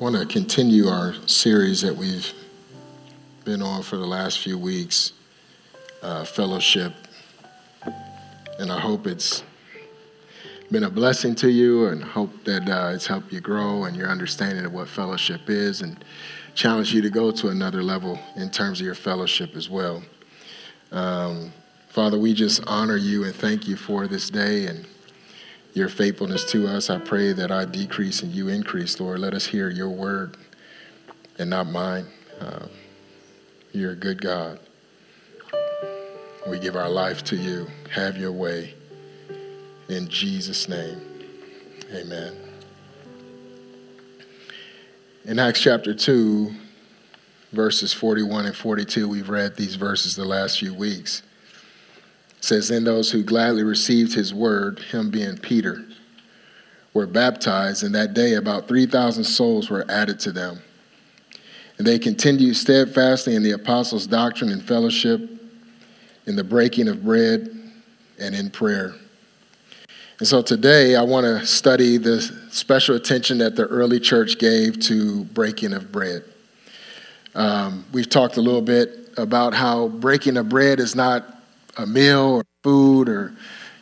Want to continue our series that we've been on for the last few weeks, uh, fellowship. And I hope it's been a blessing to you and hope that uh, it's helped you grow and your understanding of what fellowship is and challenge you to go to another level in terms of your fellowship as well. Um, Father, we just honor you and thank you for this day and your faithfulness to us. I pray that I decrease and you increase, Lord. Let us hear your word and not mine. Uh, you're a good God. We give our life to you. Have your way. In Jesus' name, amen. In Acts chapter 2, verses 41 and 42, we've read these verses the last few weeks says, Then those who gladly received his word, him being Peter, were baptized, and that day about 3,000 souls were added to them. And they continued steadfastly in the apostles' doctrine and fellowship, in the breaking of bread, and in prayer. And so today I want to study the special attention that the early church gave to breaking of bread. Um, we've talked a little bit about how breaking of bread is not a meal or food or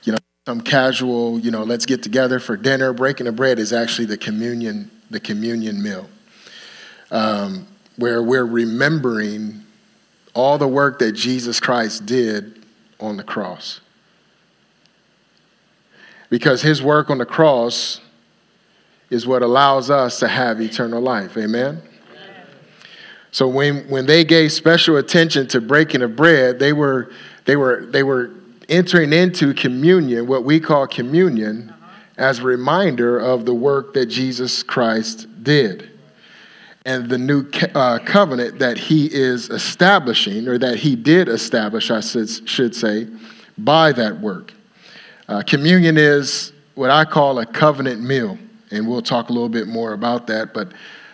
you know some casual you know let's get together for dinner. Breaking the bread is actually the communion the communion meal um, where we're remembering all the work that jesus christ did on the cross. Because his work on the cross is what allows us to have eternal life. Amen? So when, when they gave special attention to breaking of bread they were they were, they were entering into communion, what we call communion, uh-huh. as a reminder of the work that Jesus Christ did and the new uh, covenant that he is establishing, or that he did establish, I should say, by that work. Uh, communion is what I call a covenant meal, and we'll talk a little bit more about that. But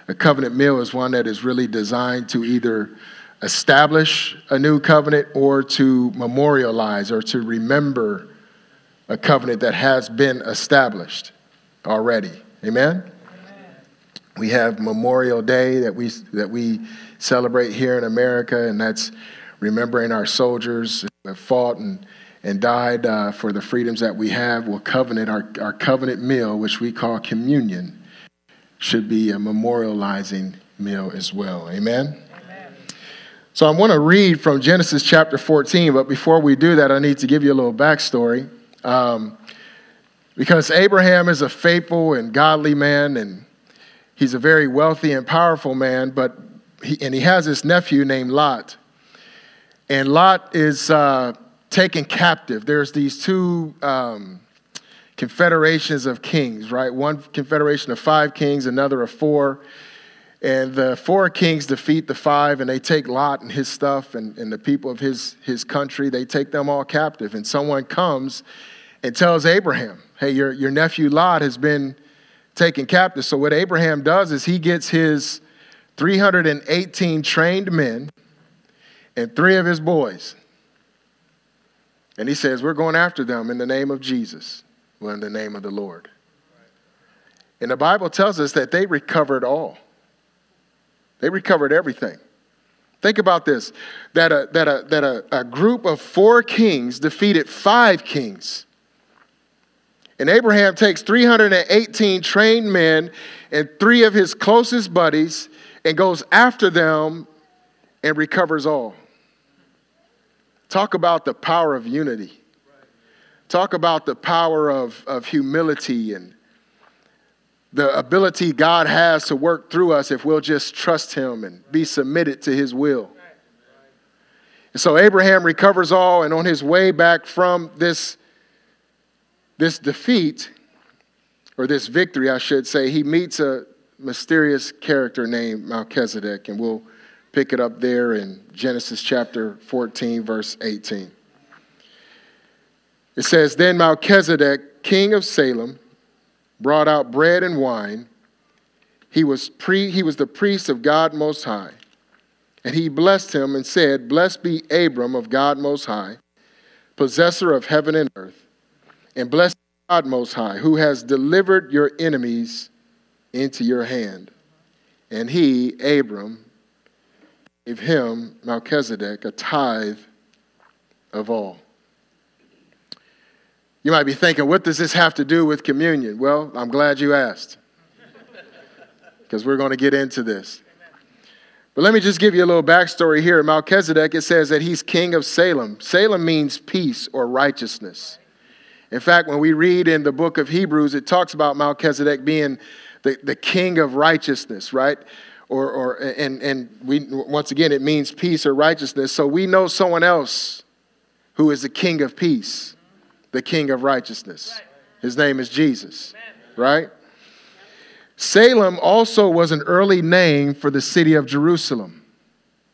a covenant meal is one that is really designed to either establish a new covenant or to memorialize or to remember a covenant that has been established already. Amen? Amen? We have Memorial Day that we, that we celebrate here in America, and that's remembering our soldiers who have fought and, and died uh, for the freedoms that we have. Well, covenant, our, our covenant meal, which we call communion, should be a memorializing meal as well. Amen? So I want to read from Genesis chapter 14, but before we do that, I need to give you a little backstory. Um, because Abraham is a faithful and godly man, and he's a very wealthy and powerful man, but he, and he has this nephew named Lot. And Lot is uh, taken captive. There's these two um, confederations of kings, right? One confederation of five kings, another of four. And the four kings defeat the five, and they take Lot and his stuff and, and the people of his, his country, they take them all captive. And someone comes and tells Abraham, Hey, your, your nephew Lot has been taken captive. So, what Abraham does is he gets his 318 trained men and three of his boys. And he says, We're going after them in the name of Jesus, well, in the name of the Lord. And the Bible tells us that they recovered all. They recovered everything. Think about this that a, that a, that a, a group of four kings defeated five kings. And Abraham takes 318 trained men and three of his closest buddies and goes after them and recovers all. Talk about the power of unity. Talk about the power of, of humility and the ability God has to work through us if we'll just trust Him and be submitted to His will. And so Abraham recovers all, and on his way back from this, this defeat, or this victory, I should say, he meets a mysterious character named Melchizedek, and we'll pick it up there in Genesis chapter 14, verse 18. It says, Then Melchizedek, king of Salem, brought out bread and wine. He was, pre, he was the priest of God Most High. And he blessed him and said, Blessed be Abram of God Most High, possessor of heaven and earth, and blessed God Most High, who has delivered your enemies into your hand. And he, Abram, gave him, Melchizedek, a tithe of all. You might be thinking, what does this have to do with communion? Well, I'm glad you asked because we're going to get into this. But let me just give you a little backstory here. Melchizedek, it says that he's king of Salem. Salem means peace or righteousness. In fact, when we read in the book of Hebrews, it talks about Melchizedek being the, the king of righteousness, right? Or, or and, and we, once again, it means peace or righteousness. So we know someone else who is the king of peace, the king of righteousness. His name is Jesus, right? Salem also was an early name for the city of Jerusalem,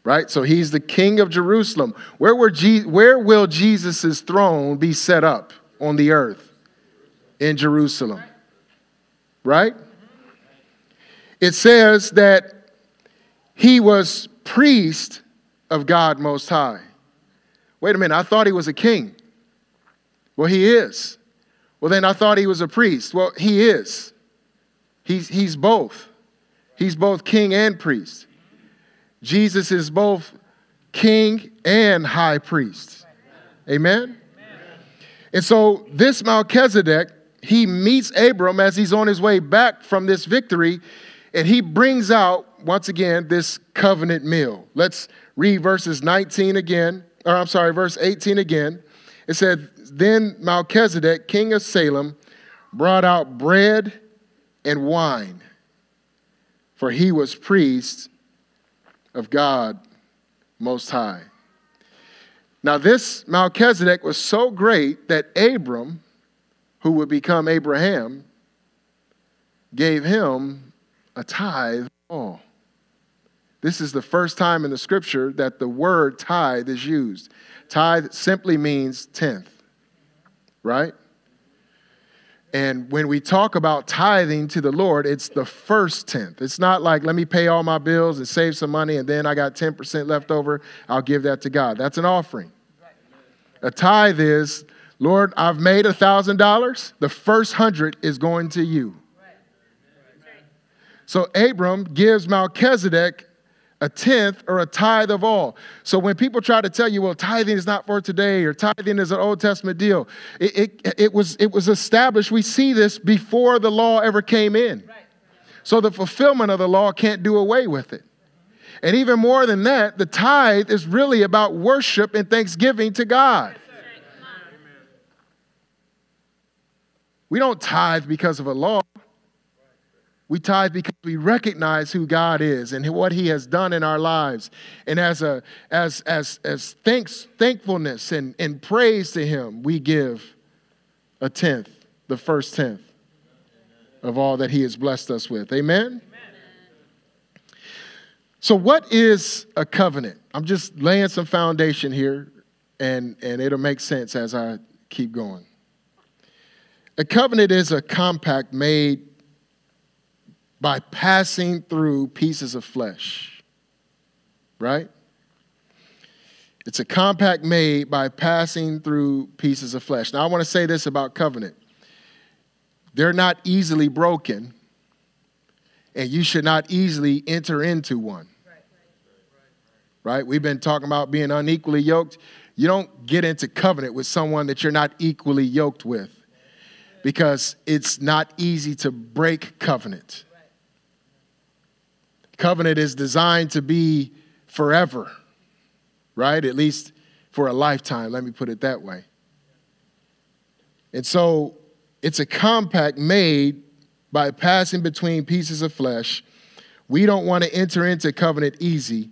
right? So he's the king of Jerusalem. Where, were Je- where will Jesus' throne be set up on the earth? In Jerusalem, right? It says that he was priest of God Most High. Wait a minute, I thought he was a king. Well, he is. Well, then I thought he was a priest. Well, he is. He's, he's both. He's both king and priest. Jesus is both king and high priest. Amen? And so this Melchizedek, he meets Abram as he's on his way back from this victory, and he brings out, once again, this covenant meal. Let's read verses 19 again, or I'm sorry, verse 18 again. It said, Then Melchizedek, king of Salem, brought out bread and wine, for he was priest of God Most High. Now, this Melchizedek was so great that Abram, who would become Abraham, gave him a tithe all. This is the first time in the scripture that the word tithe is used. Tithe simply means tenth, right? And when we talk about tithing to the Lord, it's the first tenth. It's not like, let me pay all my bills and save some money, and then I got 10% left over, I'll give that to God. That's an offering. A tithe is, Lord, I've made $1,000, the first hundred is going to you. So Abram gives Melchizedek a tenth or a tithe of all. So when people try to tell you, well, tithing is not for today or tithing is an Old Testament deal, it, it, it was, it was established. We see this before the law ever came in. So the fulfillment of the law can't do away with it. And even more than that, the tithe is really about worship and thanksgiving to God. We don't tithe because of a law. We tithe because we recognize who God is and what He has done in our lives. And as, a, as, as, as thanks, thankfulness and, and praise to Him, we give a tenth, the first tenth of all that He has blessed us with. Amen? Amen? So, what is a covenant? I'm just laying some foundation here, and, and it'll make sense as I keep going. A covenant is a compact made by passing through pieces of flesh. Right? It's a compact made by passing through pieces of flesh. Now, I want to say this about covenant they're not easily broken, and you should not easily enter into one. Right? We've been talking about being unequally yoked. You don't get into covenant with someone that you're not equally yoked with because it's not easy to break covenant. Covenant is designed to be forever, right? At least for a lifetime, let me put it that way. And so it's a compact made by passing between pieces of flesh. We don't want to enter into covenant easy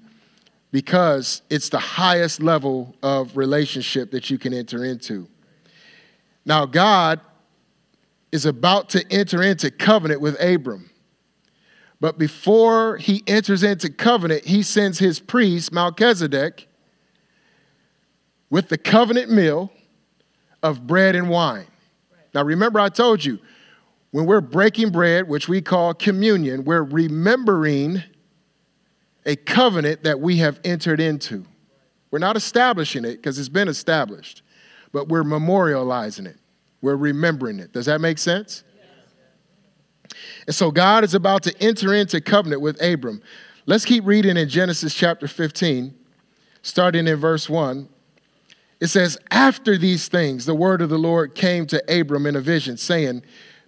because it's the highest level of relationship that you can enter into. Now, God is about to enter into covenant with Abram. But before he enters into covenant, he sends his priest, Melchizedek, with the covenant meal of bread and wine. Now, remember, I told you, when we're breaking bread, which we call communion, we're remembering a covenant that we have entered into. We're not establishing it because it's been established, but we're memorializing it. We're remembering it. Does that make sense? And so God is about to enter into covenant with Abram. Let's keep reading in Genesis chapter 15, starting in verse 1. It says, After these things, the word of the Lord came to Abram in a vision, saying,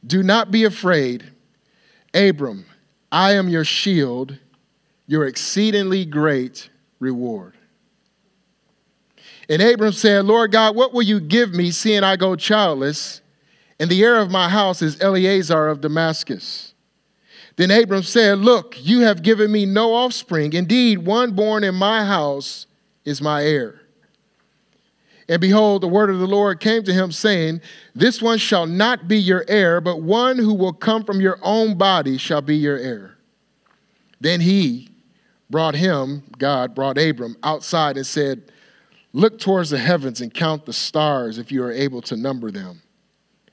Do not be afraid, Abram, I am your shield, your exceedingly great reward. And Abram said, Lord God, what will you give me, seeing I go childless? And the heir of my house is Eliezer of Damascus. Then Abram said, Look, you have given me no offspring. Indeed, one born in my house is my heir. And behold, the word of the Lord came to him, saying, This one shall not be your heir, but one who will come from your own body shall be your heir. Then he brought him, God brought Abram, outside and said, Look towards the heavens and count the stars if you are able to number them.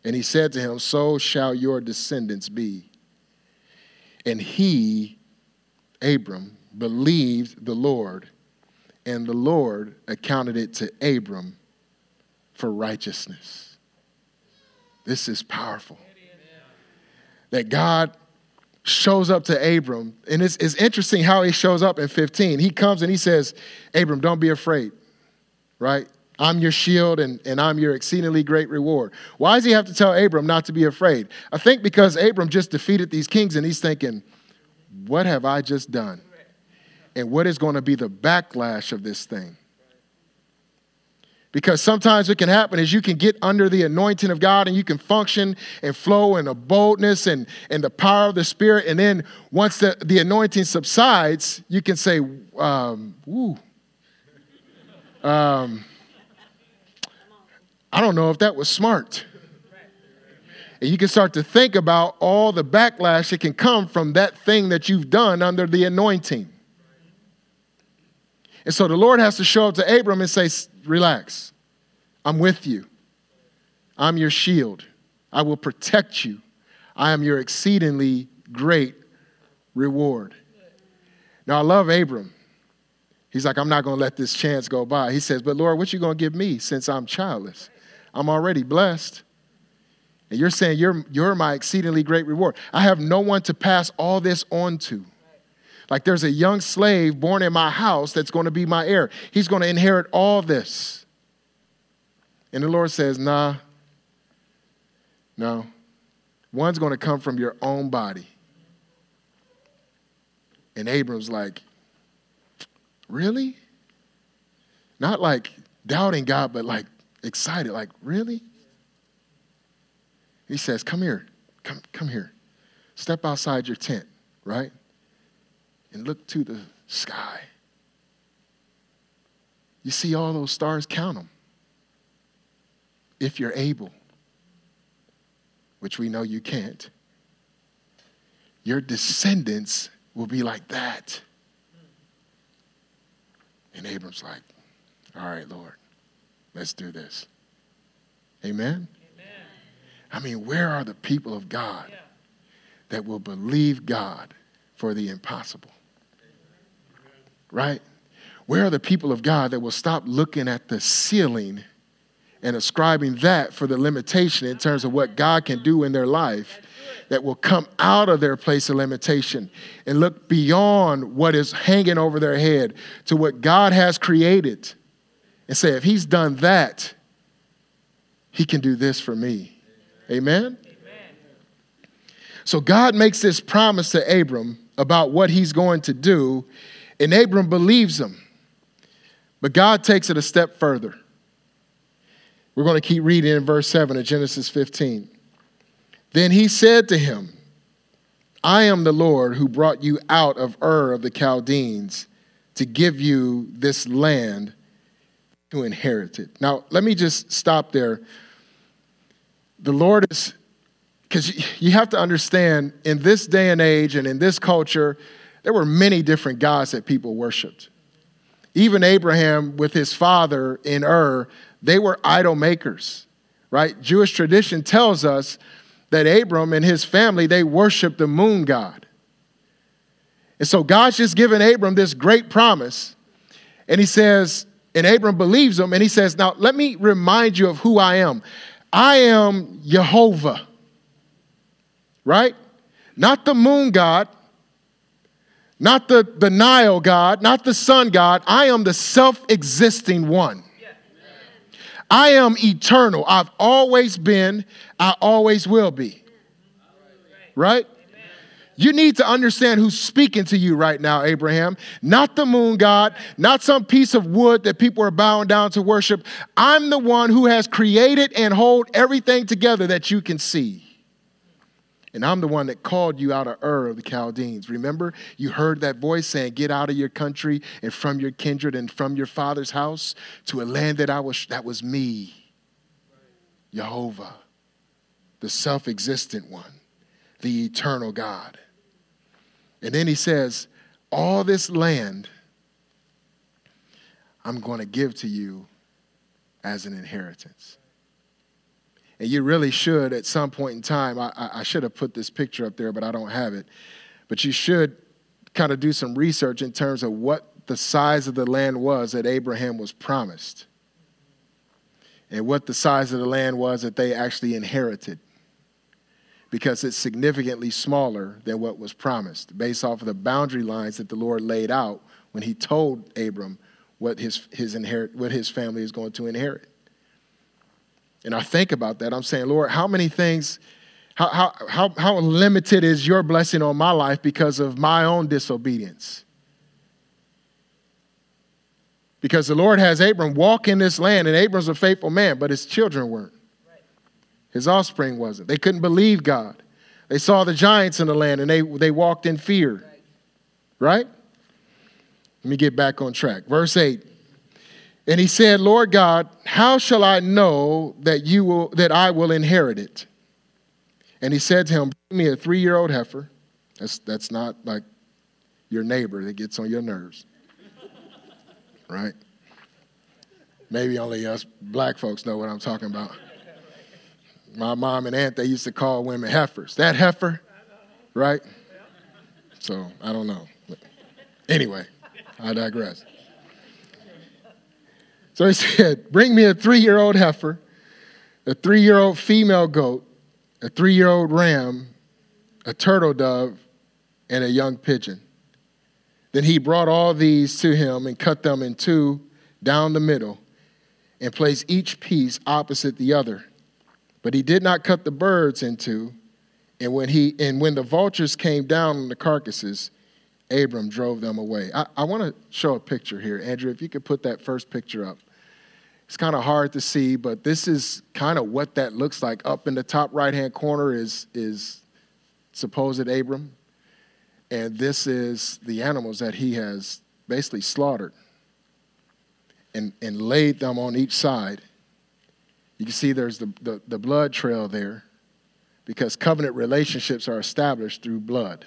And he said to him, So shall your descendants be. And he, Abram, believed the Lord, and the Lord accounted it to Abram for righteousness. This is powerful. That God shows up to Abram, and it's, it's interesting how he shows up in 15. He comes and he says, Abram, don't be afraid right? I'm your shield and, and I'm your exceedingly great reward. Why does he have to tell Abram not to be afraid? I think because Abram just defeated these kings and he's thinking, what have I just done? And what is going to be the backlash of this thing? Because sometimes what can happen is you can get under the anointing of God and you can function and flow in a boldness and, and the power of the Spirit. And then once the, the anointing subsides, you can say, um, woo, um, I don't know if that was smart. And you can start to think about all the backlash that can come from that thing that you've done under the anointing. And so the Lord has to show up to Abram and say, Relax, I'm with you. I'm your shield. I will protect you. I am your exceedingly great reward. Now, I love Abram He's like, I'm not going to let this chance go by. He says, But Lord, what you going to give me since I'm childless? I'm already blessed. And you're saying you're, you're my exceedingly great reward. I have no one to pass all this on to. Like there's a young slave born in my house that's going to be my heir. He's going to inherit all this. And the Lord says, Nah, no. One's going to come from your own body. And Abram's like, Really? Not like doubting God, but like excited, like, really? He says, Come here, come, come here. Step outside your tent, right? And look to the sky. You see all those stars, count them. If you're able, which we know you can't, your descendants will be like that. And Abram's like, all right, Lord, let's do this. Amen? Amen. I mean, where are the people of God that will believe God for the impossible? Right? Where are the people of God that will stop looking at the ceiling and ascribing that for the limitation in terms of what God can do in their life that will come out of their place of limitation and look beyond what is hanging over their head to what God has created and say, if He's done that, He can do this for me. Amen? Amen? So God makes this promise to Abram about what He's going to do, and Abram believes Him. But God takes it a step further. We're going to keep reading in verse 7 of Genesis 15. Then he said to him, I am the Lord who brought you out of Ur of the Chaldeans to give you this land to inherit it. Now, let me just stop there. The Lord is, because you have to understand, in this day and age and in this culture, there were many different gods that people worshiped. Even Abraham, with his father in Ur, they were idol makers, right? Jewish tradition tells us that Abram and his family, they worshiped the moon god. And so God's just given Abram this great promise. And he says, and Abram believes him, and he says, Now let me remind you of who I am. I am Jehovah, right? not the moon God, not the, the Nile God, not the sun God. I am the self existing one. I am eternal. I've always been, I always will be. Right? You need to understand who's speaking to you right now, Abraham. Not the moon god, not some piece of wood that people are bowing down to worship. I'm the one who has created and hold everything together that you can see. And I'm the one that called you out of Ur of the Chaldeans. Remember, you heard that voice saying, Get out of your country and from your kindred and from your father's house to a land that I was that was me. Jehovah, the self-existent one, the eternal God. And then he says, All this land I'm going to give to you as an inheritance. And you really should, at some point in time, I, I should have put this picture up there, but I don't have it. But you should kind of do some research in terms of what the size of the land was that Abraham was promised and what the size of the land was that they actually inherited because it's significantly smaller than what was promised based off of the boundary lines that the Lord laid out when he told Abram what his, his, inherit, what his family is going to inherit. And I think about that. I'm saying, Lord, how many things, how, how, how, how limited is your blessing on my life because of my own disobedience? Because the Lord has Abram walk in this land, and Abram's a faithful man, but his children weren't. His offspring wasn't. They couldn't believe God. They saw the giants in the land and they, they walked in fear. Right? Let me get back on track. Verse 8. And he said, Lord God, how shall I know that you will that I will inherit it? And he said to him, Bring me a three-year-old heifer. That's that's not like your neighbor that gets on your nerves. right? Maybe only us black folks know what I'm talking about. My mom and aunt, they used to call women heifers. That heifer, right? So I don't know. Anyway, I digress. So he said, Bring me a three year old heifer, a three year old female goat, a three year old ram, a turtle dove, and a young pigeon. Then he brought all these to him and cut them in two down the middle and placed each piece opposite the other. But he did not cut the birds in two. And when, he, and when the vultures came down on the carcasses, Abram drove them away. I, I want to show a picture here. Andrew, if you could put that first picture up. It's kind of hard to see, but this is kind of what that looks like. Up in the top right hand corner is, is supposed Abram. And this is the animals that he has basically slaughtered and, and laid them on each side. You can see there's the, the, the blood trail there because covenant relationships are established through blood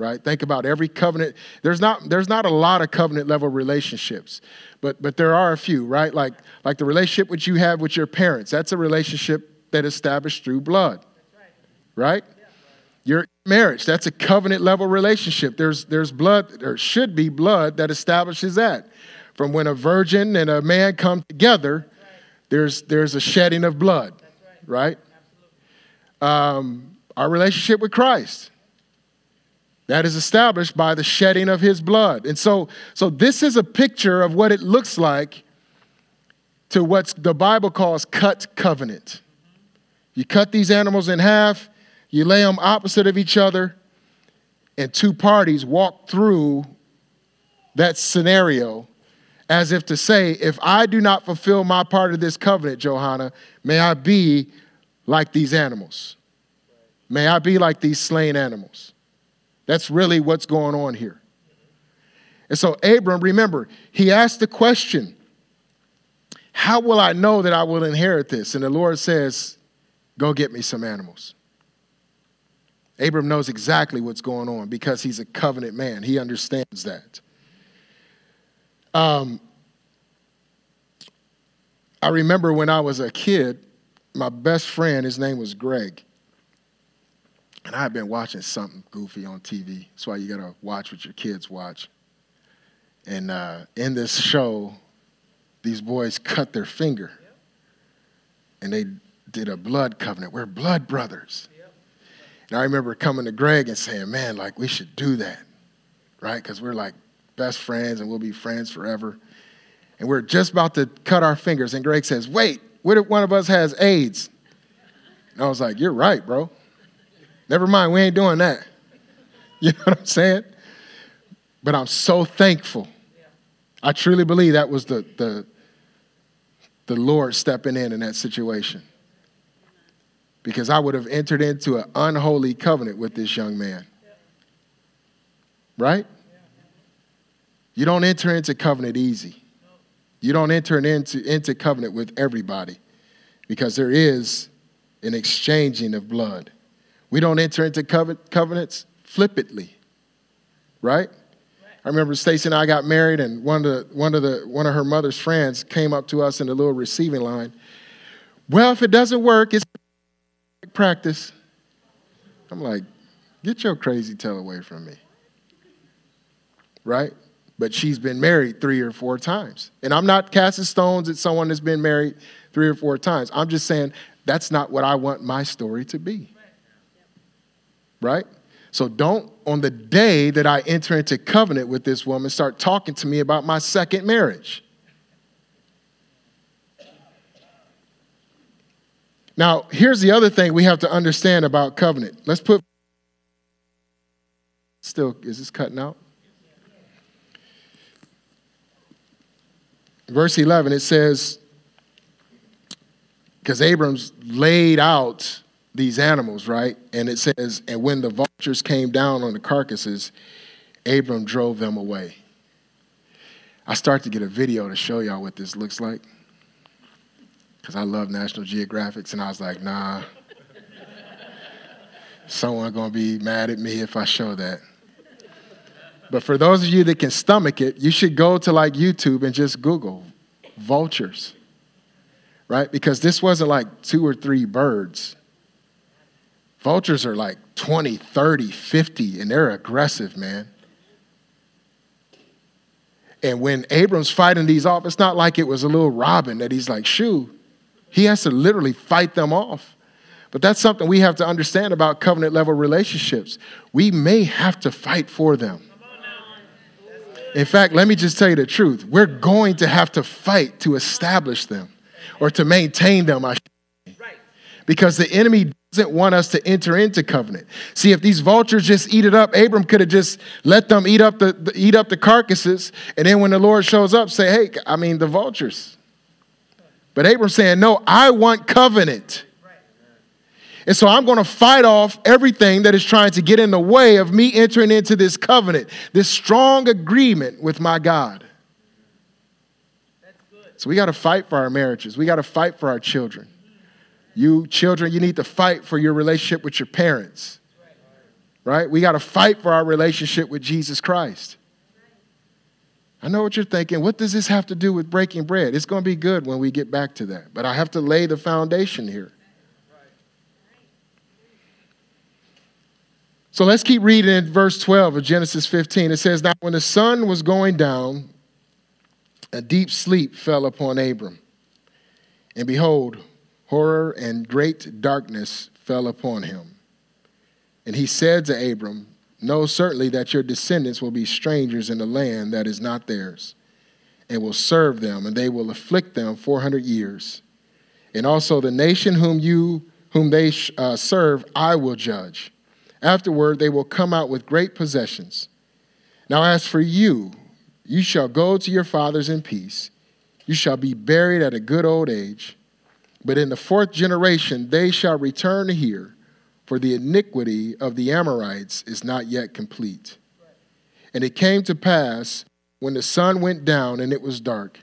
right? Think about every covenant. There's not there's not a lot of covenant level relationships, but but there are a few, right? Like like the relationship which you have with your parents. That's a relationship that established through blood, right? Your marriage, that's a covenant level relationship. There's there's blood, there should be blood that establishes that. From when a virgin and a man come together, there's there's a shedding of blood, right? Um, our relationship with Christ that is established by the shedding of his blood. And so, so this is a picture of what it looks like to what the Bible calls cut covenant. You cut these animals in half, you lay them opposite of each other, and two parties walk through that scenario as if to say, if I do not fulfill my part of this covenant, Johanna, may I be like these animals. May I be like these slain animals. That's really what's going on here. And so, Abram, remember, he asked the question, How will I know that I will inherit this? And the Lord says, Go get me some animals. Abram knows exactly what's going on because he's a covenant man. He understands that. Um, I remember when I was a kid, my best friend, his name was Greg. And I've been watching something goofy on TV. That's why you gotta watch what your kids watch. And uh, in this show, these boys cut their finger, and they did a blood covenant. We're blood brothers. And I remember coming to Greg and saying, man, like we should do that, right? Because we're like best friends and we'll be friends forever. And we're just about to cut our fingers. And Greg says, wait, what if one of us has AIDS? And I was like, you're right, bro. Never mind, we ain't doing that. You know what I'm saying? But I'm so thankful. I truly believe that was the, the, the Lord stepping in in that situation. Because I would have entered into an unholy covenant with this young man. Right? You don't enter into covenant easy. You don't enter into, into covenant with everybody because there is an exchanging of blood. We don't enter into covenants flippantly, right? I remember Stacy and I got married, and one of the one of the one of her mother's friends came up to us in the little receiving line. Well, if it doesn't work, it's practice. I'm like, get your crazy tail away from me. Right? But she's been married three or four times. And I'm not casting stones at someone that's been married three or four times. I'm just saying that's not what I want my story to be. Right? So don't, on the day that I enter into covenant with this woman, start talking to me about my second marriage. Now, here's the other thing we have to understand about covenant. Let's put, still, is this cutting out? Verse 11, it says, because Abram's laid out these animals, right? And it says, and when the vultures came down on the carcasses, Abram drove them away. I start to get a video to show y'all what this looks like because I love National Geographics, and I was like, nah, someone gonna be mad at me if I show that. But for those of you that can stomach it, you should go to like YouTube and just Google vultures, right? Because this wasn't like two or three birds. Vultures are like 20, 30, 50, and they're aggressive, man. And when Abram's fighting these off, it's not like it was a little robin that he's like, shoo. He has to literally fight them off. But that's something we have to understand about covenant level relationships. We may have to fight for them. In fact, let me just tell you the truth. We're going to have to fight to establish them or to maintain them, I because the enemy doesn't want us to enter into covenant. See, if these vultures just eat it up, Abram could have just let them eat up the, the, eat up the carcasses, and then when the Lord shows up, say, "Hey, I mean the vultures." But Abram's saying, "No, I want covenant." And so I'm going to fight off everything that is trying to get in the way of me entering into this covenant, this strong agreement with my God. So we got to fight for our marriages. We got to fight for our children. You children, you need to fight for your relationship with your parents. Right? We got to fight for our relationship with Jesus Christ. I know what you're thinking. What does this have to do with breaking bread? It's going to be good when we get back to that. But I have to lay the foundation here. So let's keep reading in verse 12 of Genesis 15. It says, Now when the sun was going down, a deep sleep fell upon Abram. And behold, horror and great darkness fell upon him. And he said to Abram, Know certainly that your descendants will be strangers in a land that is not theirs, and will serve them, and they will afflict them 400 years. And also the nation whom you whom they uh, serve, I will judge. Afterward, they will come out with great possessions. Now, as for you, you shall go to your fathers in peace. You shall be buried at a good old age. But in the fourth generation they shall return here, for the iniquity of the Amorites is not yet complete. And it came to pass, when the sun went down and it was dark,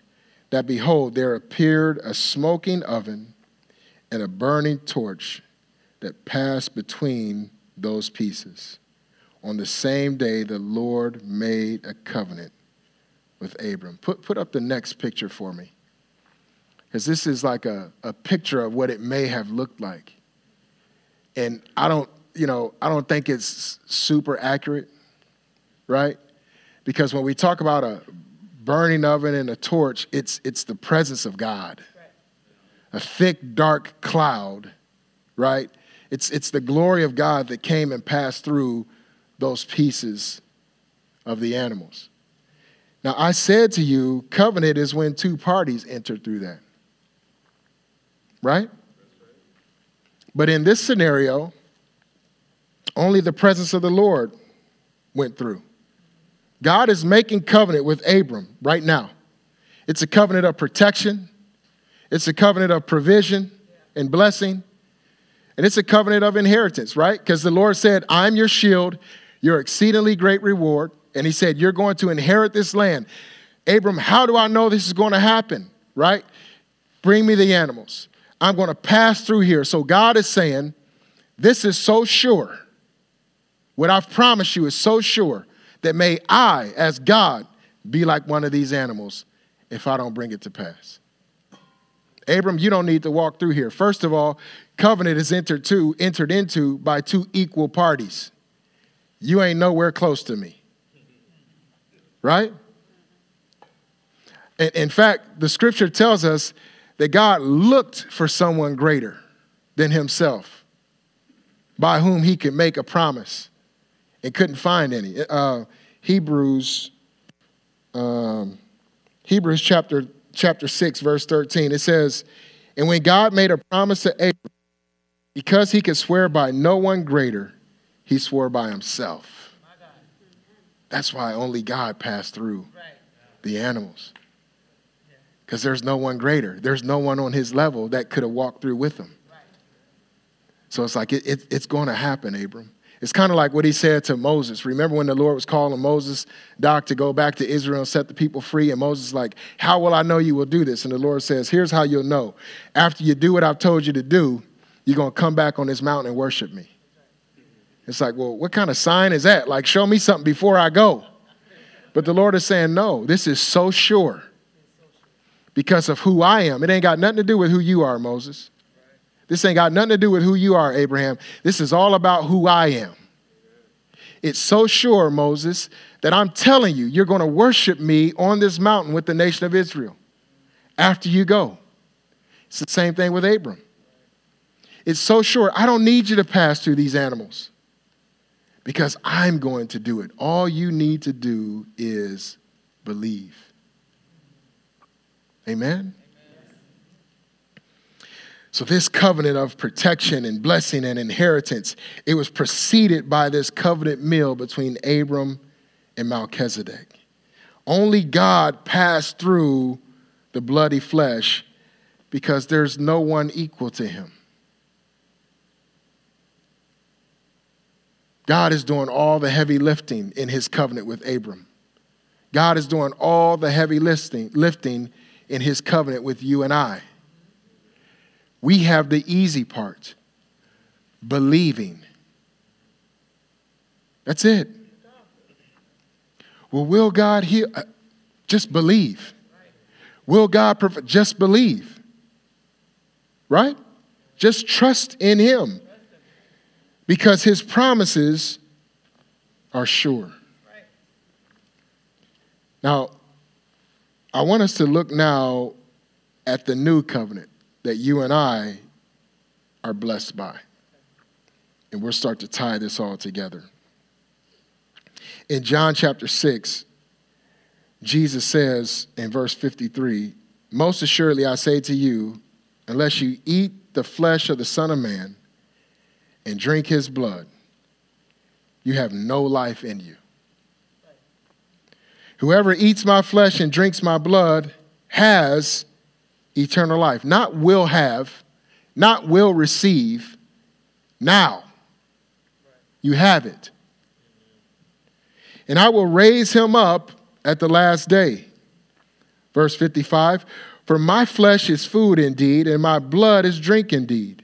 that behold, there appeared a smoking oven and a burning torch that passed between those pieces. On the same day, the Lord made a covenant with Abram. Put, put up the next picture for me because this is like a, a picture of what it may have looked like. And I don't, you know, I don't think it's super accurate, right? Because when we talk about a burning oven and a torch, it's, it's the presence of God. A thick, dark cloud, right? It's, it's the glory of God that came and passed through those pieces of the animals. Now, I said to you, covenant is when two parties enter through that. Right? But in this scenario, only the presence of the Lord went through. God is making covenant with Abram right now. It's a covenant of protection, it's a covenant of provision and blessing, and it's a covenant of inheritance, right? Because the Lord said, I'm your shield, your exceedingly great reward. And He said, You're going to inherit this land. Abram, how do I know this is going to happen, right? Bring me the animals. I'm going to pass through here. So God is saying, This is so sure. What I've promised you is so sure that may I, as God, be like one of these animals if I don't bring it to pass. Abram, you don't need to walk through here. First of all, covenant is entered, to, entered into by two equal parties. You ain't nowhere close to me. Right? In fact, the scripture tells us that God looked for someone greater than himself by whom he could make a promise and couldn't find any. Uh, Hebrews, um, Hebrews chapter, chapter 6, verse 13, it says, And when God made a promise to Abraham, because he could swear by no one greater, he swore by himself. That's why only God passed through the animals. Because there's no one greater. There's no one on his level that could have walked through with him. So it's like, it, it, it's going to happen, Abram. It's kind of like what he said to Moses. Remember when the Lord was calling Moses, Doc, to go back to Israel and set the people free? And Moses like, How will I know you will do this? And the Lord says, Here's how you'll know. After you do what I've told you to do, you're going to come back on this mountain and worship me. It's like, well, what kind of sign is that? Like, show me something before I go. But the Lord is saying, no, this is so sure because of who I am. It ain't got nothing to do with who you are, Moses. This ain't got nothing to do with who you are, Abraham. This is all about who I am. It's so sure, Moses, that I'm telling you, you're going to worship me on this mountain with the nation of Israel after you go. It's the same thing with Abram. It's so sure, I don't need you to pass through these animals because I'm going to do it. All you need to do is believe. Amen? So, this covenant of protection and blessing and inheritance, it was preceded by this covenant meal between Abram and Melchizedek. Only God passed through the bloody flesh because there's no one equal to him. God is doing all the heavy lifting in his covenant with Abram. God is doing all the heavy lifting, lifting in his covenant with you and I. We have the easy part believing. That's it. Well, will God heal? Uh, just believe. Will God provide? Just believe. Right? Just trust in Him because His promises are sure. Now, I want us to look now at the new covenant that you and I are blessed by. And we'll start to tie this all together. In John chapter 6, Jesus says in verse 53 Most assuredly I say to you, unless you eat the flesh of the Son of Man and drink his blood, you have no life in you. Whoever eats my flesh and drinks my blood has eternal life. Not will have, not will receive, now. You have it. And I will raise him up at the last day. Verse 55 For my flesh is food indeed, and my blood is drink indeed.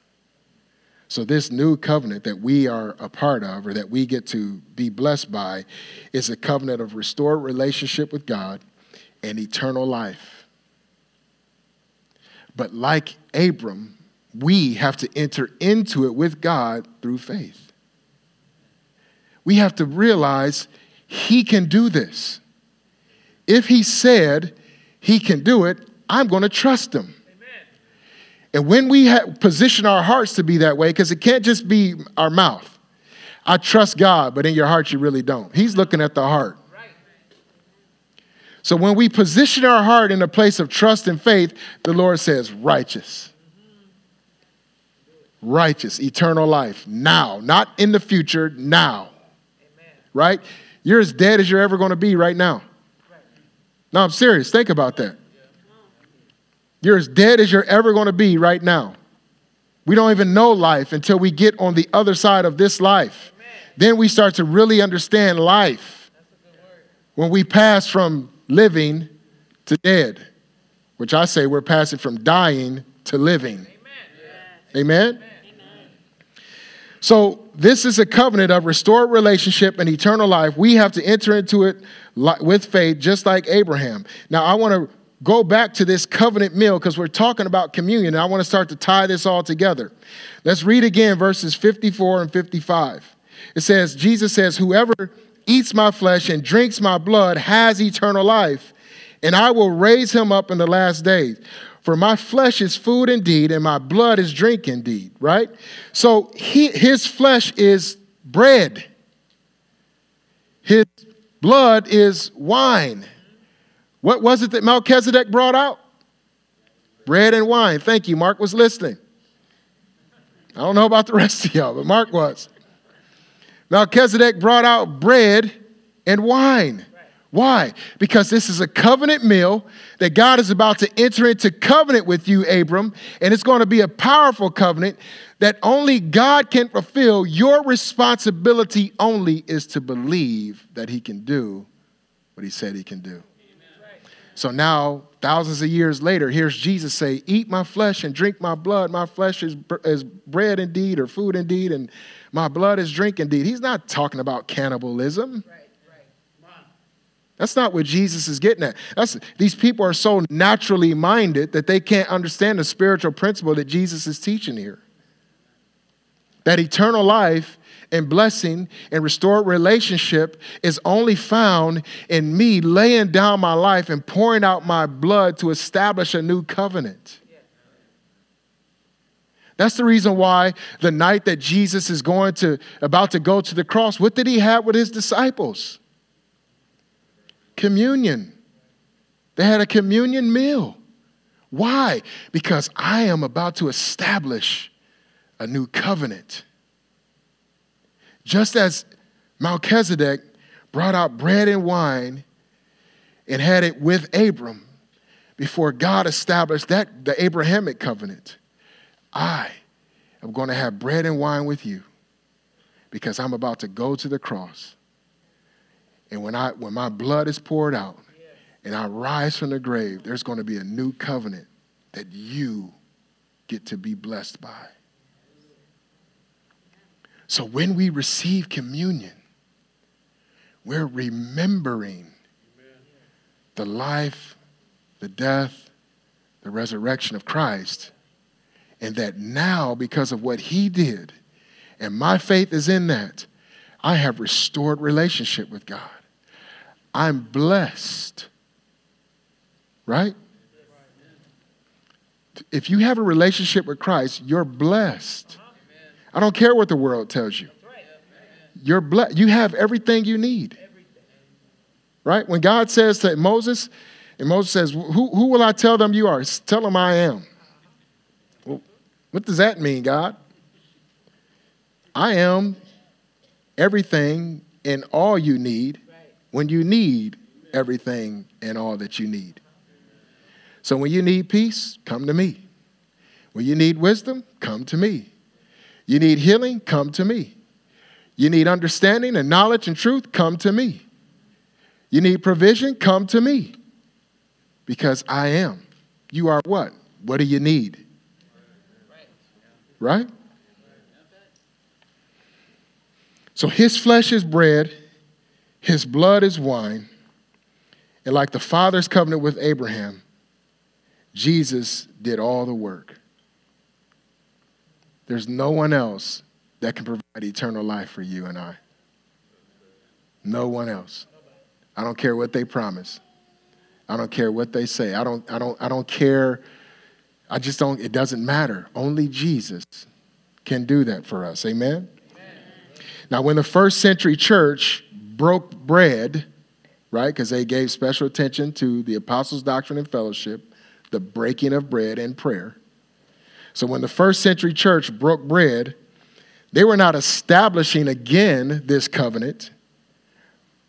So, this new covenant that we are a part of or that we get to be blessed by is a covenant of restored relationship with God and eternal life. But, like Abram, we have to enter into it with God through faith. We have to realize He can do this. If He said He can do it, I'm going to trust Him. And when we ha- position our hearts to be that way, because it can't just be our mouth. I trust God, but in your heart, you really don't. He's looking at the heart. So when we position our heart in a place of trust and faith, the Lord says, righteous. Righteous, eternal life, now, not in the future, now. Amen. Right? You're as dead as you're ever going to be right now. No, I'm serious. Think about that. You're as dead as you're ever going to be right now. We don't even know life until we get on the other side of this life. Amen. Then we start to really understand life. When we pass from living to dead, which I say we're passing from dying to living. Amen. Amen? So, this is a covenant of restored relationship and eternal life. We have to enter into it with faith, just like Abraham. Now, I want to go back to this covenant meal because we're talking about communion. I want to start to tie this all together. Let's read again verses 54 and 55. It says, Jesus says, Whoever eats my flesh and drinks my blood has eternal life, and I will raise him up in the last days. For my flesh is food indeed, and my blood is drink indeed, right? So he, his flesh is bread, his blood is wine. What was it that Melchizedek brought out? Bread and wine. Thank you. Mark was listening. I don't know about the rest of y'all, but Mark was. Melchizedek brought out bread and wine. Why? Because this is a covenant meal that God is about to enter into covenant with you, Abram, and it's going to be a powerful covenant that only God can fulfill. Your responsibility only is to believe that He can do what He said He can do. So now, thousands of years later, here's Jesus say, Eat my flesh and drink my blood. My flesh is, is bread indeed, or food indeed, and my blood is drink indeed. He's not talking about cannibalism. Right, right. That's not what Jesus is getting at. That's, these people are so naturally minded that they can't understand the spiritual principle that Jesus is teaching here. That eternal life and blessing and restored relationship is only found in me laying down my life and pouring out my blood to establish a new covenant. That's the reason why the night that Jesus is going to about to go to the cross, what did he have with his disciples? Communion. They had a communion meal. Why? Because I am about to establish a new covenant. Just as Melchizedek brought out bread and wine and had it with Abram before God established that the Abrahamic covenant, I am going to have bread and wine with you because I'm about to go to the cross. And when, I, when my blood is poured out and I rise from the grave, there's going to be a new covenant that you get to be blessed by. So when we receive communion, we're remembering the life, the death, the resurrection of Christ, and that now, because of what he did, and my faith is in that, I have restored relationship with God. I'm blessed. Right? If you have a relationship with Christ, you're blessed. I don't care what the world tells you. You're blessed. You have everything you need. Right? When God says to Moses, and Moses says, Who, who will I tell them you are? Tell them I am. Well, what does that mean, God? I am everything and all you need when you need everything and all that you need. So when you need peace, come to me. When you need wisdom, come to me. You need healing? Come to me. You need understanding and knowledge and truth? Come to me. You need provision? Come to me. Because I am. You are what? What do you need? Right? So his flesh is bread, his blood is wine, and like the Father's covenant with Abraham, Jesus did all the work. There's no one else that can provide eternal life for you and I. No one else. I don't care what they promise. I don't care what they say. I don't, I don't, I don't care. I just don't, it doesn't matter. Only Jesus can do that for us. Amen? Amen. Now, when the first century church broke bread, right, because they gave special attention to the apostles' doctrine and fellowship, the breaking of bread and prayer. So when the first century church broke bread, they were not establishing again this covenant,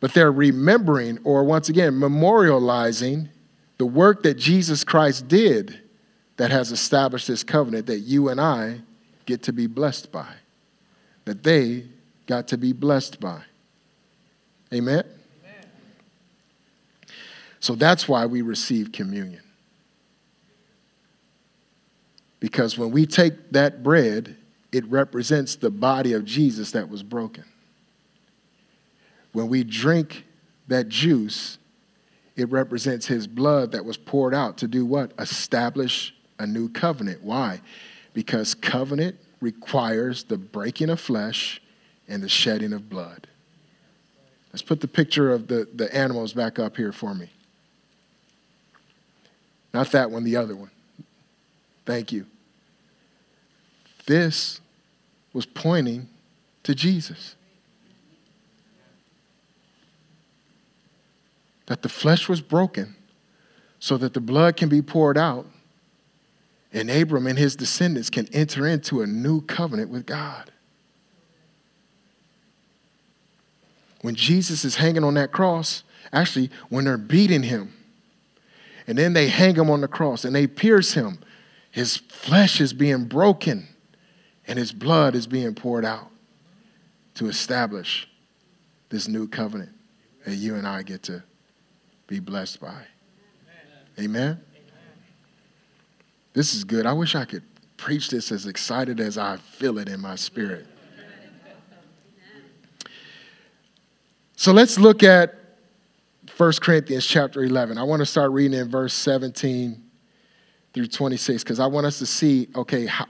but they're remembering or once again memorializing the work that Jesus Christ did that has established this covenant that you and I get to be blessed by, that they got to be blessed by. Amen? Amen? So that's why we receive communion. Because when we take that bread, it represents the body of Jesus that was broken. When we drink that juice, it represents his blood that was poured out to do what? Establish a new covenant. Why? Because covenant requires the breaking of flesh and the shedding of blood. Let's put the picture of the, the animals back up here for me. Not that one, the other one. Thank you. This was pointing to Jesus. That the flesh was broken so that the blood can be poured out and Abram and his descendants can enter into a new covenant with God. When Jesus is hanging on that cross, actually, when they're beating him, and then they hang him on the cross and they pierce him, his flesh is being broken and his blood is being poured out to establish this new covenant that you and I get to be blessed by. Amen? Amen? This is good. I wish I could preach this as excited as I feel it in my spirit. So let's look at 1 Corinthians chapter 11. I want to start reading in verse 17 through 26 because I want us to see okay, how,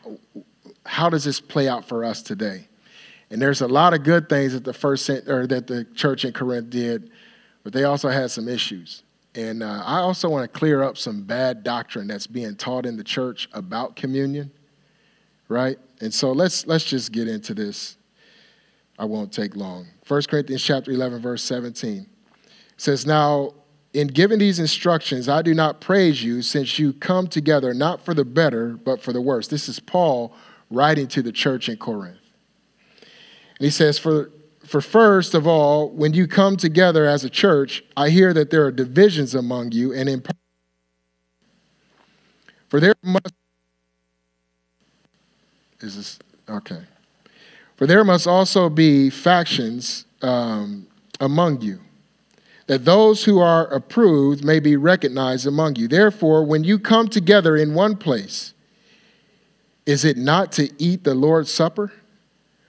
how does this play out for us today? And there's a lot of good things that the first or that the church in Corinth did, but they also had some issues. And uh, I also want to clear up some bad doctrine that's being taught in the church about communion, right? And so let's let's just get into this. I won't take long. 1 Corinthians chapter 11 verse 17 says, "Now in giving these instructions, I do not praise you since you come together not for the better, but for the worse." This is Paul writing to the church in Corinth. And he says, For, for first of all, when you come together as a church, I hear that there are divisions among you, and in for there must is this okay? For there must also be factions um, among you, that those who are approved may be recognized among you. Therefore, when you come together in one place, is it not to eat the Lord's Supper?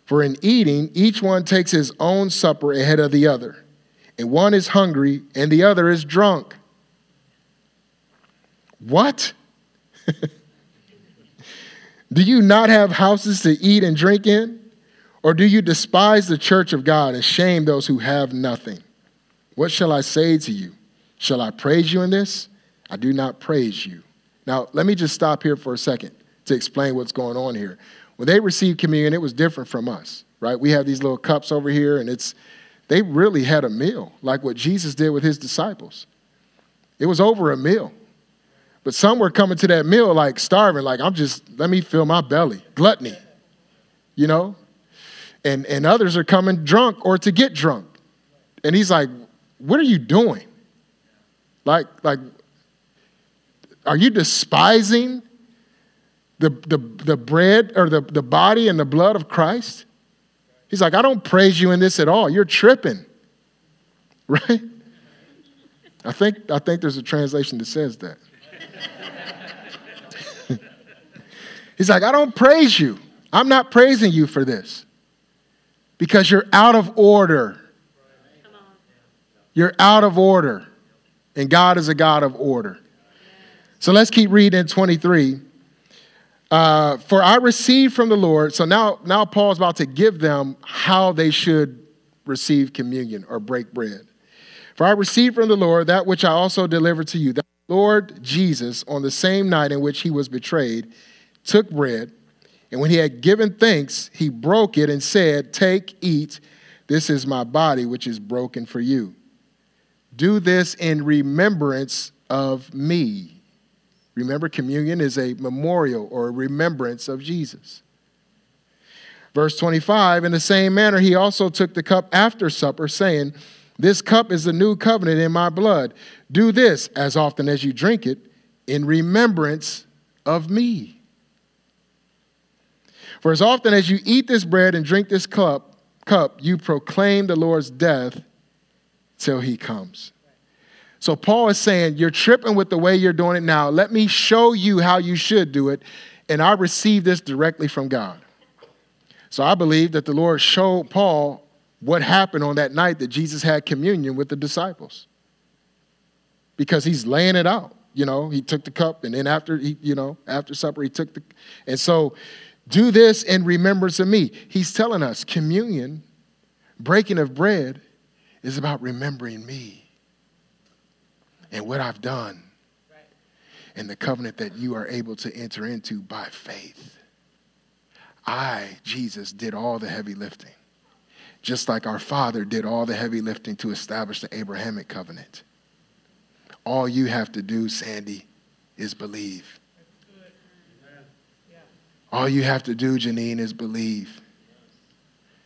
For in eating, each one takes his own supper ahead of the other, and one is hungry and the other is drunk. What? do you not have houses to eat and drink in? Or do you despise the church of God and shame those who have nothing? What shall I say to you? Shall I praise you in this? I do not praise you. Now, let me just stop here for a second to explain what's going on here. When they received communion, it was different from us, right? We have these little cups over here, and it's they really had a meal, like what Jesus did with his disciples. It was over a meal. But some were coming to that meal like starving, like I'm just, let me fill my belly. Gluttony. You know? And and others are coming drunk or to get drunk. And he's like, what are you doing? Like, like, are you despising the, the, the bread or the, the body and the blood of Christ? He's like, I don't praise you in this at all. You're tripping. Right? I think, I think there's a translation that says that. He's like, I don't praise you. I'm not praising you for this. because you're out of order. You're out of order. And God is a God of order. So let's keep reading 23. Uh, for I received from the Lord. So now, now Paul's about to give them how they should receive communion or break bread. For I received from the Lord that which I also delivered to you. That Lord Jesus, on the same night in which he was betrayed, took bread, and when he had given thanks, he broke it and said, Take, eat, this is my body, which is broken for you. Do this in remembrance of me. Remember, communion is a memorial or a remembrance of Jesus. Verse 25, in the same manner, he also took the cup after supper, saying, This cup is the new covenant in my blood. Do this as often as you drink it in remembrance of me. For as often as you eat this bread and drink this cup, cup, you proclaim the Lord's death till he comes. So Paul is saying, You're tripping with the way you're doing it now. Let me show you how you should do it. And I received this directly from God. So I believe that the Lord showed Paul what happened on that night that Jesus had communion with the disciples. Because he's laying it out. You know, he took the cup and then after he, you know, after supper, he took the and so do this in remembrance of me. He's telling us communion, breaking of bread, is about remembering me and what I've done and the covenant that you are able to enter into by faith. I, Jesus, did all the heavy lifting, just like our Father did all the heavy lifting to establish the Abrahamic covenant. All you have to do, Sandy, is believe. All you have to do, Janine, is believe.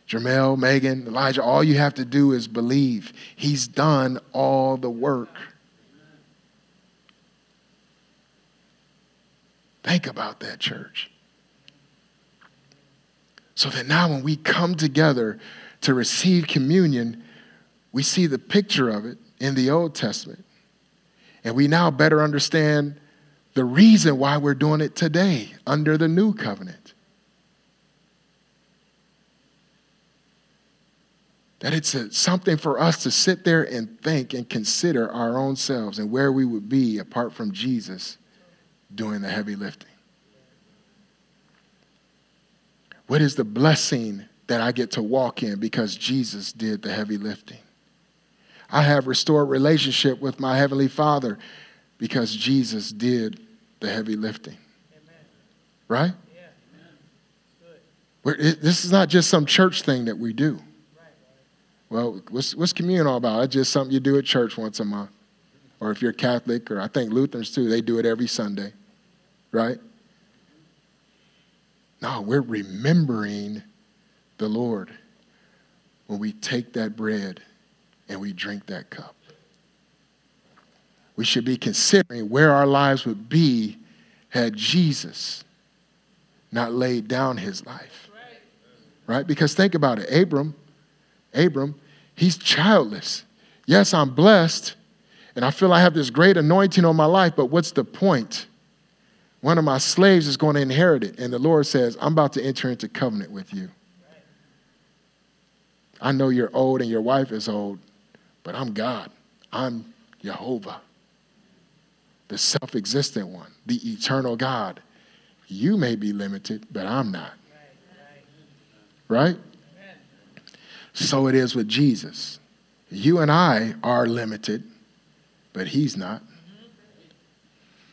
Jermel, Megan, Elijah, all you have to do is believe. He's done all the work. Think about that, church. So that now, when we come together to receive communion, we see the picture of it in the Old Testament. And we now better understand the reason why we're doing it today under the new covenant. That it's a, something for us to sit there and think and consider our own selves and where we would be apart from Jesus doing the heavy lifting. What is the blessing that I get to walk in because Jesus did the heavy lifting? I have restored relationship with my heavenly Father because Jesus did the heavy lifting. Amen. Right? Yeah. It, this is not just some church thing that we do. Well, what's, what's communion all about? It's just something you do at church once a month. Or if you're Catholic, or I think Lutherans too, they do it every Sunday. Right? No, we're remembering the Lord when we take that bread and we drink that cup. We should be considering where our lives would be had Jesus not laid down his life. Right? Because think about it. Abram, Abram, he's childless. Yes, I'm blessed, and I feel I have this great anointing on my life, but what's the point? One of my slaves is going to inherit it, and the Lord says, I'm about to enter into covenant with you. I know you're old and your wife is old, but I'm God. I'm Jehovah, the self existent one, the eternal God. You may be limited, but I'm not. Right? So it is with Jesus. You and I are limited, but he's not.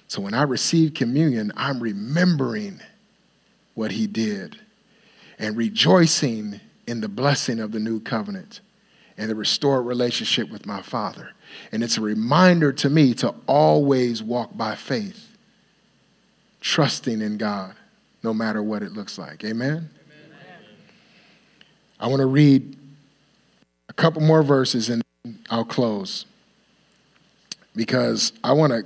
So when I receive communion, I'm remembering what he did and rejoicing in the blessing of the new covenant and the restored relationship with my Father. And it's a reminder to me to always walk by faith, trusting in God, no matter what it looks like. Amen? Amen. I want to read a couple more verses and I'll close because I want to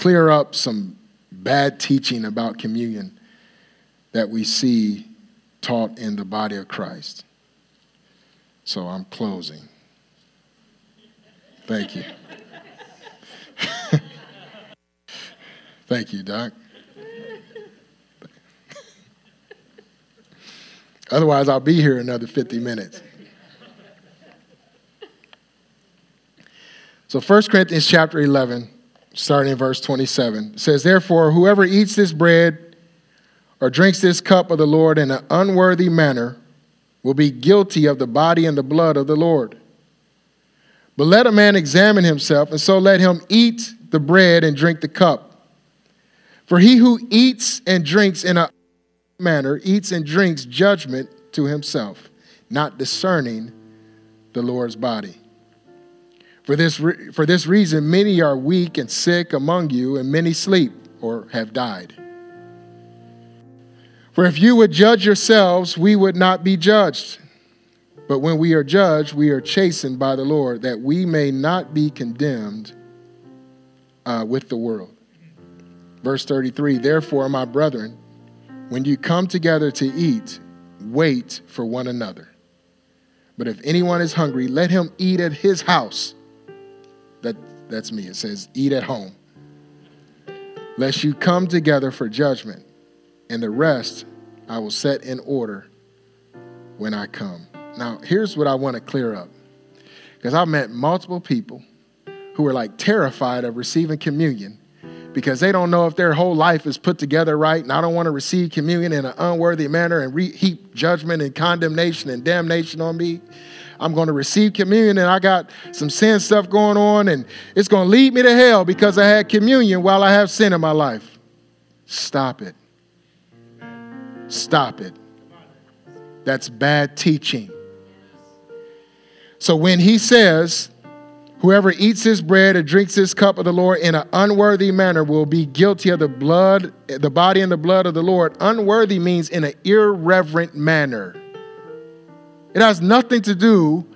clear up some bad teaching about communion that we see taught in the body of Christ. So I'm closing. Thank you. Thank you, Doc. Otherwise, I'll be here another 50 minutes. So 1 Corinthians chapter 11 starting in verse 27, says, Therefore, whoever eats this bread or drinks this cup of the Lord in an unworthy manner will be guilty of the body and the blood of the Lord. But let a man examine himself, and so let him eat the bread and drink the cup. For he who eats and drinks in a manner eats and drinks judgment to himself, not discerning the Lord's body. For this, re- for this reason, many are weak and sick among you, and many sleep or have died. For if you would judge yourselves, we would not be judged. But when we are judged, we are chastened by the Lord, that we may not be condemned uh, with the world. Verse 33 Therefore, my brethren, when you come together to eat, wait for one another. But if anyone is hungry, let him eat at his house that's me. It says, eat at home. Lest you come together for judgment, and the rest I will set in order when I come. Now, here's what I want to clear up. Because I've met multiple people who are like terrified of receiving communion because they don't know if their whole life is put together right, and I don't want to receive communion in an unworthy manner and re- heap judgment and condemnation and damnation on me. I'm going to receive communion and I got some sin stuff going on and it's going to lead me to hell because I had communion while I have sin in my life. Stop it. Stop it. That's bad teaching. So when he says, Whoever eats this bread or drinks this cup of the Lord in an unworthy manner will be guilty of the blood, the body and the blood of the Lord. Unworthy means in an irreverent manner. It has nothing to do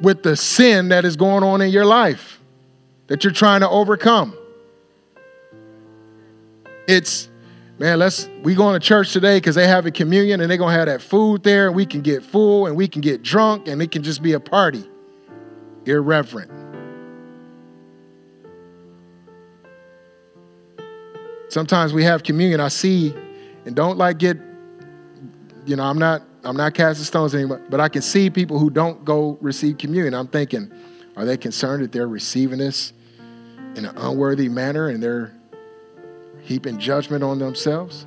with the sin that is going on in your life that you're trying to overcome. It's, man, let's, we going to church today because they have a communion and they're to have that food there and we can get full and we can get drunk and it can just be a party. Irreverent. Sometimes we have communion, I see, and don't like get, you know, I'm not I'm not casting stones anymore, but I can see people who don't go receive communion. I'm thinking, are they concerned that they're receiving this in an unworthy manner and they're heaping judgment on themselves?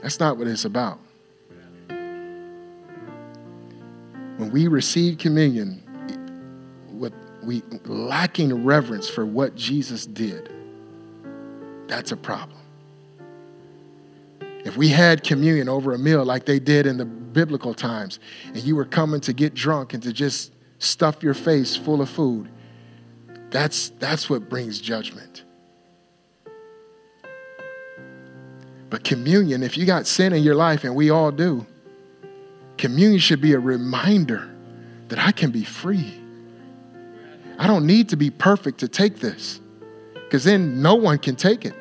That's not what it's about. When we receive communion, what we lacking reverence for what Jesus did, that's a problem. If we had communion over a meal like they did in the biblical times, and you were coming to get drunk and to just stuff your face full of food, that's, that's what brings judgment. But communion, if you got sin in your life, and we all do, communion should be a reminder that I can be free. I don't need to be perfect to take this, because then no one can take it,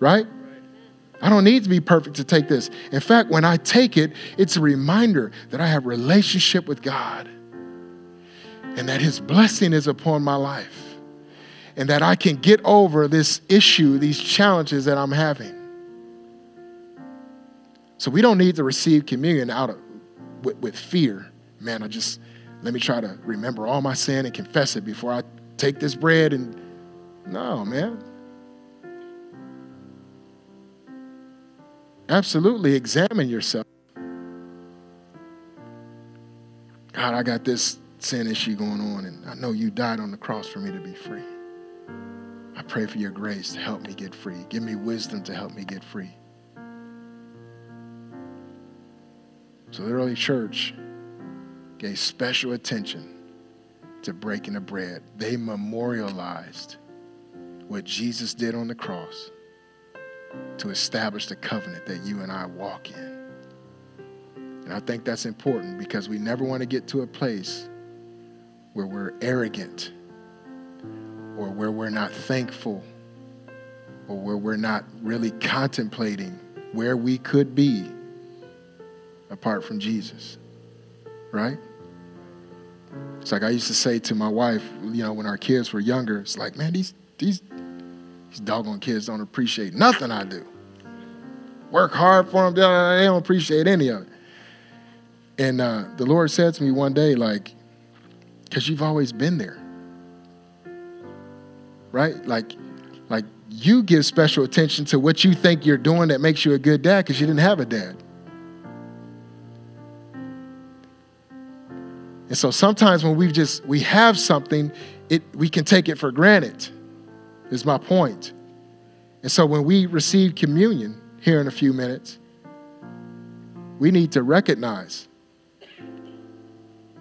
right? I don't need to be perfect to take this. In fact, when I take it, it's a reminder that I have relationship with God and that his blessing is upon my life and that I can get over this issue, these challenges that I'm having. So we don't need to receive communion out of with, with fear. Man, I just let me try to remember all my sin and confess it before I take this bread and no, man. Absolutely examine yourself. God, I got this sin issue going on, and I know you died on the cross for me to be free. I pray for your grace to help me get free. Give me wisdom to help me get free. So the early church gave special attention to breaking the bread. They memorialized what Jesus did on the cross to establish the covenant that you and I walk in. And I think that's important because we never want to get to a place where we're arrogant or where we're not thankful or where we're not really contemplating where we could be apart from Jesus. Right? It's like I used to say to my wife, you know, when our kids were younger, it's like, man, these these these doggone kids don't appreciate nothing I do. Work hard for them, they don't appreciate any of it. And uh, the Lord said to me one day, like, Because you've always been there. Right? Like, like you give special attention to what you think you're doing that makes you a good dad because you didn't have a dad. And so sometimes when we just we have something, it we can take it for granted. Is my point. And so when we receive communion here in a few minutes, we need to recognize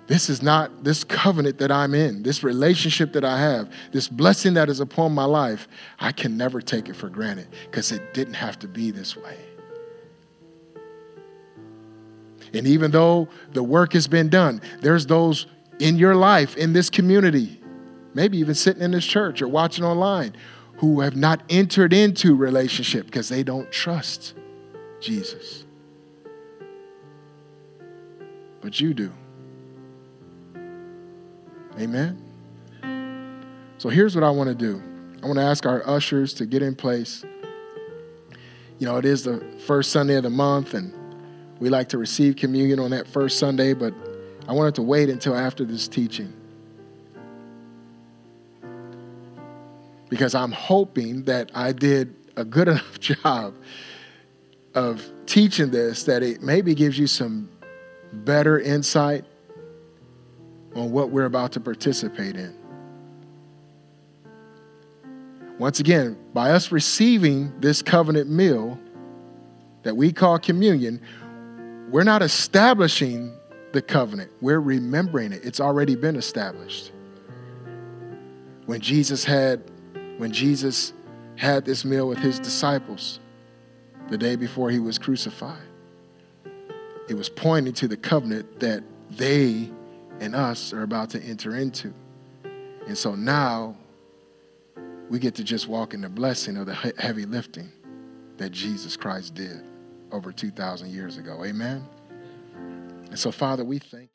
this is not this covenant that I'm in, this relationship that I have, this blessing that is upon my life. I can never take it for granted because it didn't have to be this way. And even though the work has been done, there's those in your life, in this community, maybe even sitting in this church or watching online, who have not entered into relationship because they don't trust Jesus. But you do. Amen. So here's what I want to do. I want to ask our ushers to get in place. You know, it is the first Sunday of the month, and we like to receive communion on that first Sunday, but I wanted to wait until after this teaching. Because I'm hoping that I did a good enough job of teaching this that it maybe gives you some better insight on what we're about to participate in. Once again, by us receiving this covenant meal that we call communion, we're not establishing the covenant, we're remembering it. It's already been established. When Jesus had when Jesus had this meal with his disciples the day before he was crucified, it was pointing to the covenant that they and us are about to enter into. And so now we get to just walk in the blessing of the heavy lifting that Jesus Christ did over 2,000 years ago. Amen? And so, Father, we thank